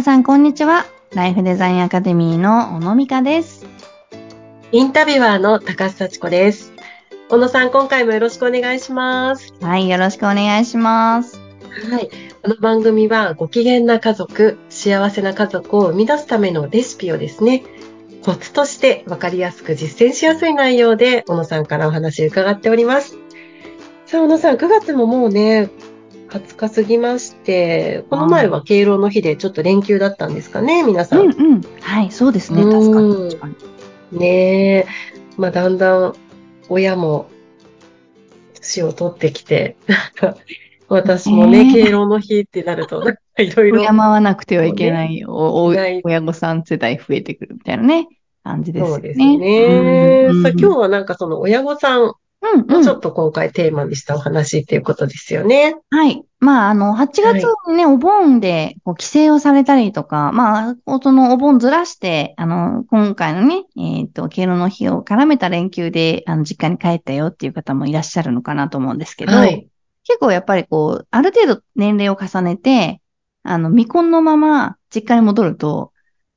皆さん、こんにちは。ライフデザインアカデミーの小野美香です。インタビュアーの高須幸子です。小野さん、今回もよろしくお願いします。はい、よろしくお願いします。はい。この番組は、ご機嫌な家族、幸せな家族を生み出すためのレシピをですね、コツとして分かりやすく実践しやすい内容で、小野さんからお話伺っております。さあ、小野さん、9月ももうね、20日過ぎまして、この前は敬老の日でちょっと連休だったんですかね、皆さ。うんんうん。はい、そうですね。確かに。確かに。ねえ、まあ、だんだん親も年を取ってきて、私もね、敬老の日ってなると、いろいろ敬。わなくてはいけないおおない親御さん世代増えてくるみたいなね、感じですよね。そうですね。うんさあ、今日はなんかその親御さんをうんうんちょっと今回テーマにしたお話っていうことですよね。はい。まあ、あの、8月にね、お盆で、こう、帰省をされたりとか、まあ、そのお盆ずらして、あの、今回のね、えっ、と、敬老の日を絡めた連休で、あの、実家に帰ったよっていう方もいらっしゃるのかなと思うんですけど、はい。結構やっぱりこう、ある程度年齢を重ねて、あの、未婚のまま実家に戻ると、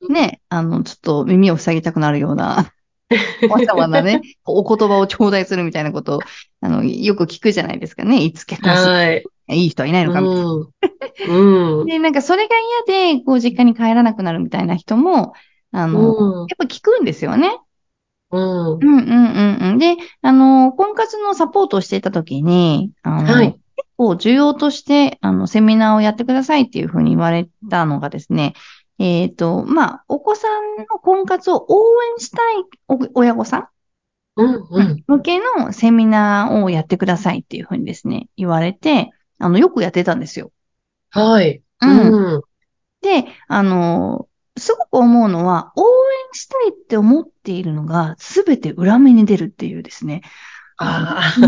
ね、あの、ちょっと耳を塞ぎたくなるような、わざわざね、お言葉を頂戴するみたいなことを、あの、よく聞くじゃないですかね。いつ結婚するはい。いい人はいないのかみたいな。うん。うん。で、なんかそれが嫌で、こう、実家に帰らなくなるみたいな人も、あの、うんやっぱ聞くんですよね。うんう。んうんうんうん。で、あの、婚活のサポートをしていたときに、あの、はい結構需要として、あの、セミナーをやってくださいっていうふうに言われたのがですね、えっ、と、まあ、お子さんの婚活を応援したいお親御さん？うん。うん。向けのセミナーをやってくださいっていうふうにですね、言われて、あの、よくやってたんですよ。はい。うんうん。で、あの、すごく思うのは、応援したいって思っているのが、すべて裏目に出るっていうですね。ああ、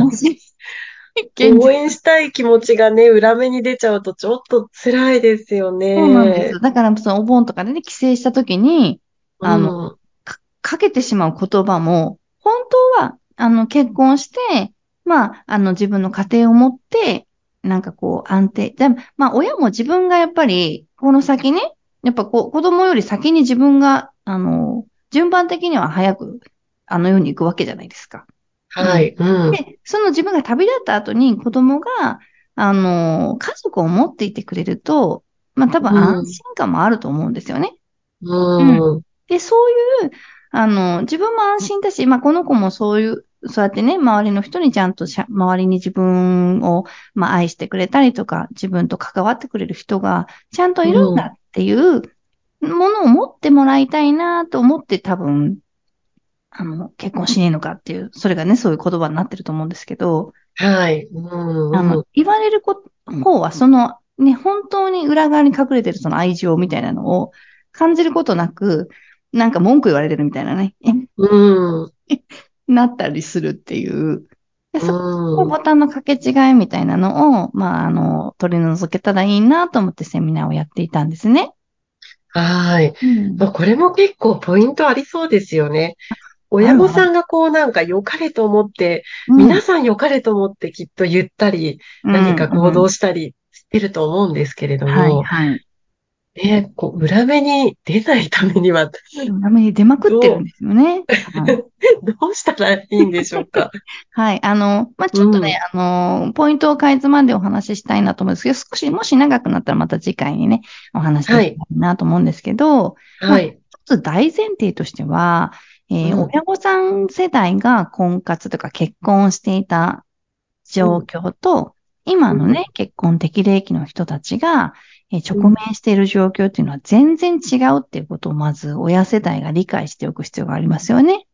応実援したい気持ちがね、裏目に出ちゃうとちょっと辛いですよね。そうなんです。だから、そのお盆とかでね、帰省した時に、あの、うんかかけてしまう言葉も、本当は、あの、結婚して、まあ、あの、自分の家庭を持って、なんかこう、安定。でも、まあ、親も自分がやっぱり、この先ね、やっぱこう、子供より先に自分が、あの、順番的には早く、あの世に行くわけじゃないですか。はい。うん。で、その自分が旅立った後に子供が、あの、家族を持っていてくれると、まあ多分うん安心感もあると思うんですよね。うん。で、そういう、あの、自分も安心だし、まあこの子もそういう、そうやってね、周りの人にちゃんとしゃ周りに自分を、まあ愛してくれたりとか、自分と関わってくれる人がちゃんといるんだっていうものを持ってもらいたいなと思って多分、あの、結婚しねえのかっていう、それがね、そういう言葉になってると思うんですけど、はい。うん。あの、言われるこ方は、その、ね、本当に裏側に隠れてるその愛情みたいなのを感じることなく、なんか文句言われてるみたいなね、うん。なったりするっていう。でそこうん。ボタンの掛け違いみたいなのを、まあ、あの、取り除けたらいいなと思ってセミナーをやっていたんですね。はい。うんまあこれも結構ポイントありそうですよね。親御さんがこうなんか良かれと思って、皆さん良かれと思ってきっと言ったり、何か行動したりしてると思うんですけれどはい、も、はい。ね、こう裏目に出ないためにはダメに出まくってるんですよね。はい どうしたらいいんでしょうか？はい。あの、まあ、ちょっとね、あの、ポイントをかいつまんでお話ししたいなと思うんですけど、少し、もし長くなったらまた次回にね、お話ししたいなと思うんですけど、はい。一つ大前提としては、えーうん親御さん世代が婚活とか結婚していた状況と、今のね、結婚適齢期の人たちが、えー直面している状況っていうのは全然違うっていうことをまず親世代が理解しておく必要がありますよね。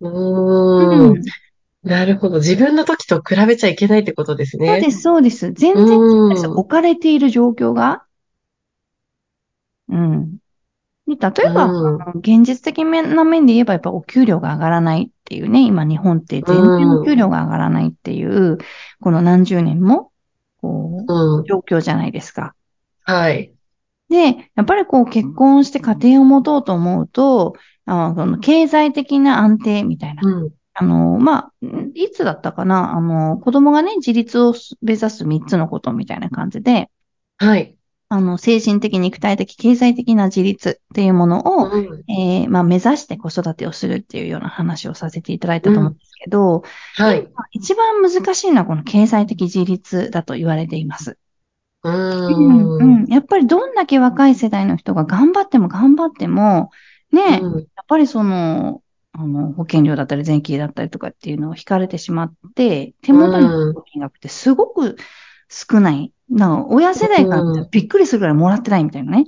うーん。なるほど。自分の時と比べちゃいけないってことですね。そうです、そうです。全然違うんですよ。うん置かれている状況が。うん。で例えば、うん現実的な面で言えば、やっぱお給料が上がらないっていうね、今日本って全然お給料が上がらないっていう、この何十年も、こう、うん。状況じゃないですか。はい。で、やっぱりこう結婚して家庭を持とうと思うと、あその経済的な安定みたいな。うん。あの、まあ、んいつだったかなあの、子供がね、自立を目指す3つのことみたいな感じで、はい。あの、精神的、肉体的、経済的な自立っていうものを、うん。えーまあ、目指して子育てをするっていうような話をさせていただいたと思うんですけど、はい。今一番難しいのはこの経済的自立だと言われています。う。うんん、うん。やっぱりどんだけ若い世代の人が頑張っても頑張っても、ね、やっうん。ぱりその、あの、保険料だったり税金だったりとかっていうのを引かれてしまって、手元に金額ってすごく少ない。な親世代から見たらびっくりするぐらいもらってないみたいなね。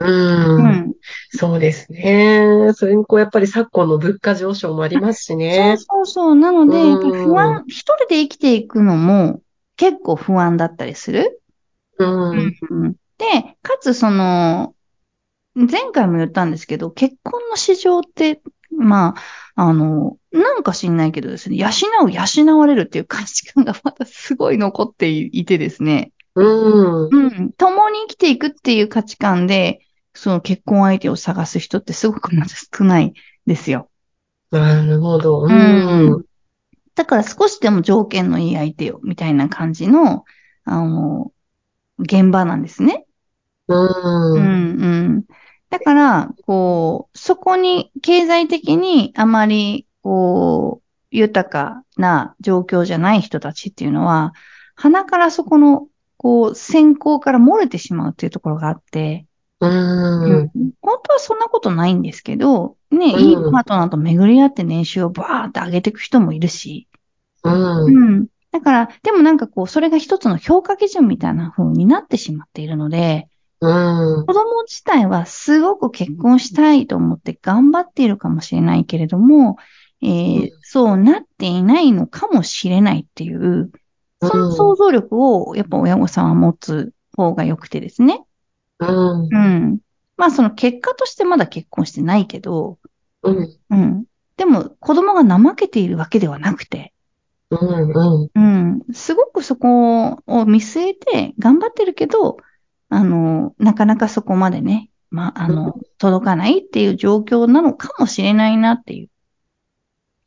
う。うんん。そうですね。それにこう、やっぱり昨今の物価上昇もありますしそうね。そうそう。なので、不安、一人で生きていくのも結構不安だったりする。うん。うんで、かつその、前回も言ったんですけど、結婚の市場って、まあ、あの、なんか知んないけどですね、養う、養われるっていう価値観がまたすごい残っていてですね、うん。うん、共に生きていくっていう価値観で、その結婚相手を探す人ってすごくまず少ないですよ。なるほど。ううんん。だから少しでも条件のいい相手を、みたいな感じの、あの、現場なんですね。う。うんん、うん。だから、こう、そこに経済的にあまり、こう、豊かな状況じゃない人たちっていうのは、鼻からそこの、こう、先行から漏れてしまうっていうところがあって、うん。うん本当はそんなことないんですけど、ね、うんいいパートナーと巡り合って年収をバーって上げていく人もいるし、うん。うん。だから、でもなんかこう、それが一つの評価基準みたいな風になってしまっているので、うん。子供自体はすごく結婚したいと思って頑張っているかもしれないけれども、えーうんそうなっていないのかもしれないっていう、その想像力をやっぱ親御さんは持つ方が良くてですね。うん。うん。まあその結果としてまだ結婚してないけど、うん。うん。でも子供が怠けているわけではなくて、うん。うん。うん。すごくそこを見据えて頑張ってるけど、あの、なかなかそこまでね、まあ、あの、届かないっていう状況なのかもしれないなっていう。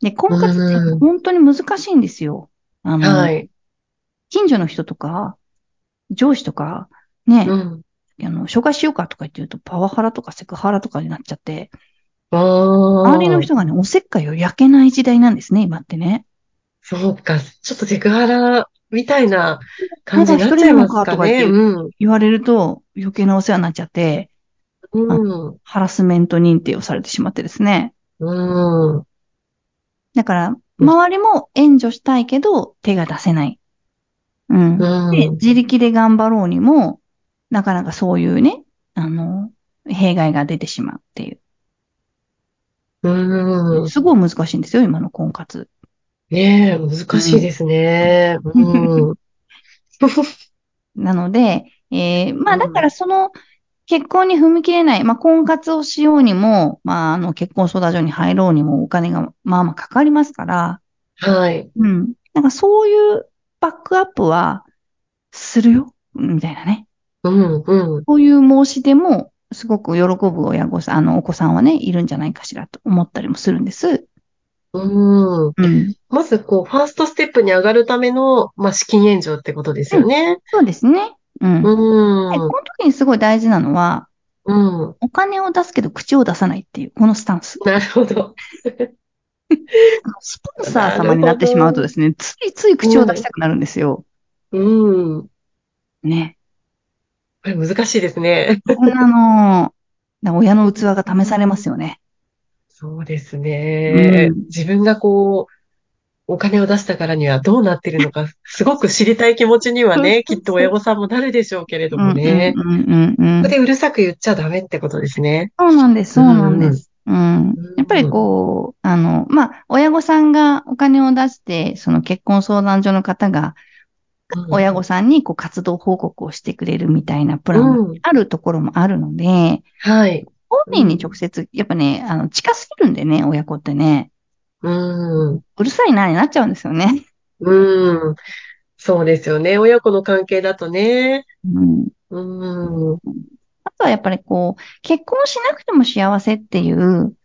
で、婚活って本当に難しいんですよ。あの、はい。近所の人とか、上司とか、ね、うん。あの、紹介しようかとか言って言うと、パワハラとかセクハラとかになっちゃって。周りの人がね、おせっかいを焼けない時代なんですね、今ってね。そうか。ちょっとセクハラみたいな感じになっちゃいますかね。かとか言ってうん。言われると余計なお世話になっちゃって、うん。ハラスメント認定をされてしまってですね。うん。だから、周りも援助したいけど、手が出せない。うん。うん。で、自力で頑張ろうにも、なかなかそういうね、あの、弊害が出てしまうっていう。うん。すごい難しいんですよ、今の婚活。ねえ、難しいですね。うん。なので、えーまあうんだからその結婚に踏み切れない、まあ婚活をしようにも、まああの結婚相談所に入ろうにもお金がまあまあかかりますから、はい。うん。なんかそういうバックアップはするよ、みたいなね。うん。うん。こういう申し出もすごく喜ぶ親御さん、あのお子さんはね、いるんじゃないかしらと思ったりもするんです。うん。うん。まず、こう、ファーストステップに上がるための、まあ、資金援助ってことですよね。そうですね。うん。うん。の時にすごい大事なのは、うん。お金を出すけど口を出さないっていう、このスタンス。なるほど。スポンサー様になってしまうとですね、ついつい口を出したくなるんですよ。うん。ね。これ難しいですね。こんなの、な親の器が試されますよね。そうですね。うん自分がこう、お金を出したからにはどうなってるのか、すごく知りたい気持ちにはね、きっと親御さんもなるでしょうけれどもね。うんうんうんうんここでうるさく言っちゃダメってことですね。そうなんです、そうなんです。うん。やっぱりこう、あの、まあ、親御さんがお金を出して、その結婚相談所の方が、うん親御さんにこう活動報告をしてくれるみたいなプランもうんあるところもあるので、はい。本人に直接、やっぱね、あの、近すぎるんでね、親子ってね、うん。うるさいなになっちゃうんですよね。うん。そうですよね。親子の関係だとね。うん。うん。あとはやっぱりこう、結婚しなくても幸せっていう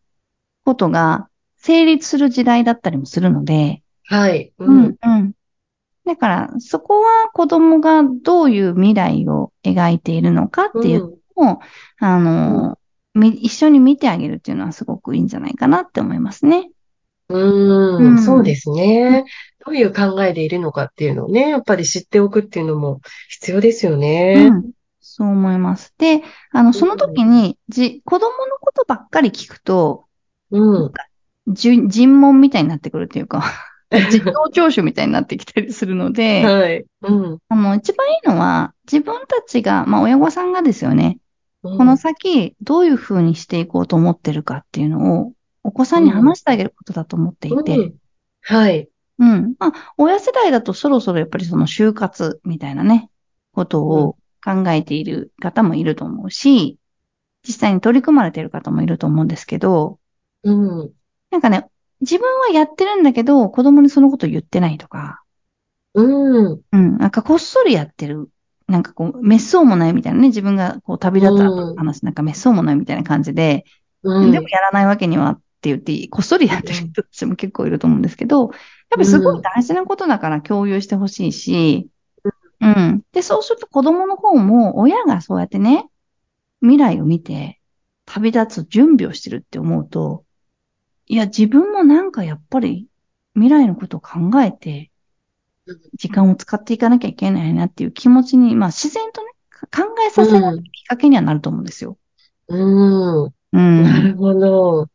ことが成立する時代だったりもするので、はい。ううんん、。うん。だから、そこは子供がどういう未来を描いているのかっていうのを、あの、み一緒に見てあげるっていうのはすごくいいんじゃないかなって思いますね。うーん、うんそうですね。どういう考えでいるのかっていうのをね、やっぱり知っておくっていうのも必要ですようね。ん。そう思います。で、あの、その時に、じ、子供のことばっかり聞くと、うん。じゅ尋問みたいになってくるっていうか、事情聴取みたいになってきたりするので、はい。うん。あの、一番いいのは、自分たちが、まあ、親御さんがですよね、ここの先、どういう風にしていこうと思ってるかっていうのを、お子さんに話してあげることだと思っていて、うんはい。うん。まあ、親世代だとそろそろやっぱりその就活みたいなね、ことを考えている方もいると思うし、実際に取り組まれている方もいると思うんですけど、うん。なんかね、自分はやってるんだけど、子供にそのこと言ってないとか、うん。うん。なんかこっそりやってる。なんかこう、滅相もないみたいなね、自分がこう旅立った後の話、なんか滅相もないみたいな感じで、うん。でもやらないわけにはって言って、こっそりやってる人たちも結構いると思うんですけど、やっぱりすごい大事なことだから共有してほしいし、うん。で、そうすると子供の方も親がそうやってね、未来を見て旅立つ準備をしてるって思うと、いや、自分もなんかやっぱり未来のことを考えてうん、時間を使っていかなきゃいけないなっていう気持ちに、まあ自然とね、考えさせるうんきっかけにはなると思うんですよ。うん。うん。なるほど。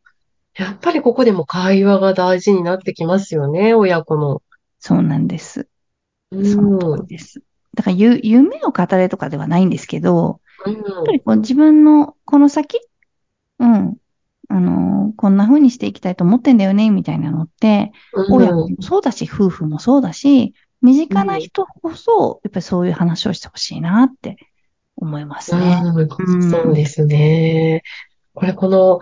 やっぱりここでも会話が大事になってきますよね、親子の。そうなんです。うん。その通りです。だからゆ夢を語れとかではないんですけど、やっぱりこう自分のこの先、うん、あのーこんな風にしていきたいと思ってんだよね、みたいなのって、うん。親子もそうだし、夫婦もそうだし、身近な人こそ、やっぱりそういう話をしてほしいなって思いますね。うんうんそうですね。これ、この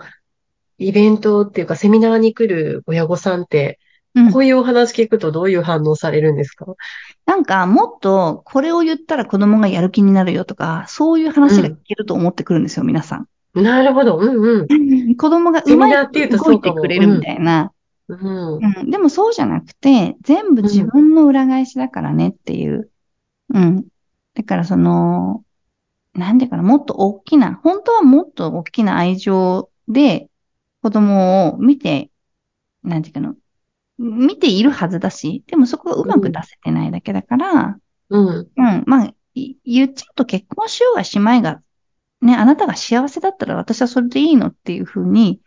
イベントっていうかセミナーに来る親御さんって、うんこういうお話聞くとどういう反応されるんですか？なんか、もっとこれを言ったら子供がやる気になるよとか、そういう話が聞けると思ってくるんですよ、皆さん。なるほど。うんうん。子供がうまい動いてくれるみたいな。うん。うん、でもそうじゃなくて、全部自分の裏返しだからねっていう。うん。だからその、なんでかな、もっと大きな、本当はもっと大きな愛情で子供を見て、なんていうかな、見ているはずだし、でもそこがうまく出せてないだけだから、うん。うん、まあ、い言っちゃうと結婚しようがしまいが、ね、あなたが幸せだったら私はそれでいいのっていうふうに、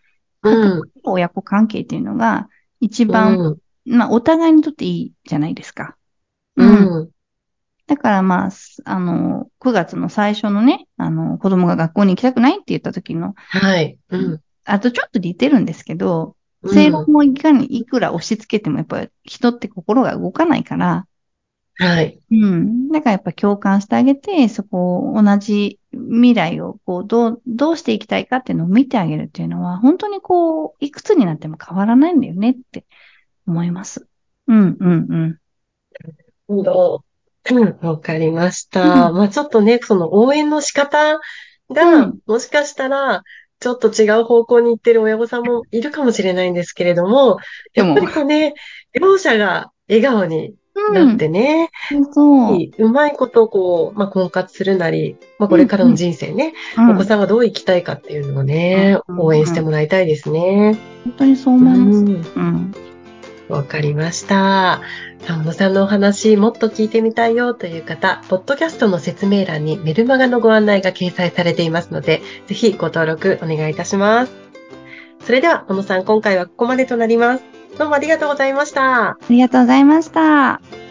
うん。親子関係っていうのが一番、うん。まあ、お互いにとっていいじゃないですか。うん。だからまあ、すあの、9月の最初のね、あの、子供が学校に行きたくないって言った時の、はい。うん。あとちょっと似てるんですけど、うん正論もいかにいくら押し付けてもやっぱり人って心が動かないから、はい。うん。だからやっぱ共感してあげて、そこを同じ未来をこう、どう、どうしていきたいかっていうのを見てあげるっていうのは、本当にこう、いくつになっても変わらないんだよねって思います。うん、うん、うん。ほど。う？ん わかりました。うまあちょっとね、その応援の仕方うがん、もしかしたら、ちょっと違う方向に行ってる親御さんもいるかもしれないんですけれども、やっぱりこうね、両者が笑顔になってね、うん、そう。うまいことこう、まあ婚活するなり、まあこれからの人生ね、うんお子さんがどう生きたいかっていうのをね、うん応援してもらいたいですね。本当にそうう思います。ん。うん。わかりました。さあ、小野さんのお話、もっと聞いてみたいよという方、ポッドキャストの説明欄にメルマガのご案内が掲載されていますので、ぜひご登録お願いいたします。それでは、小野さん、今回はここまでとなります。どうもありがとうございました。ありがとうございました。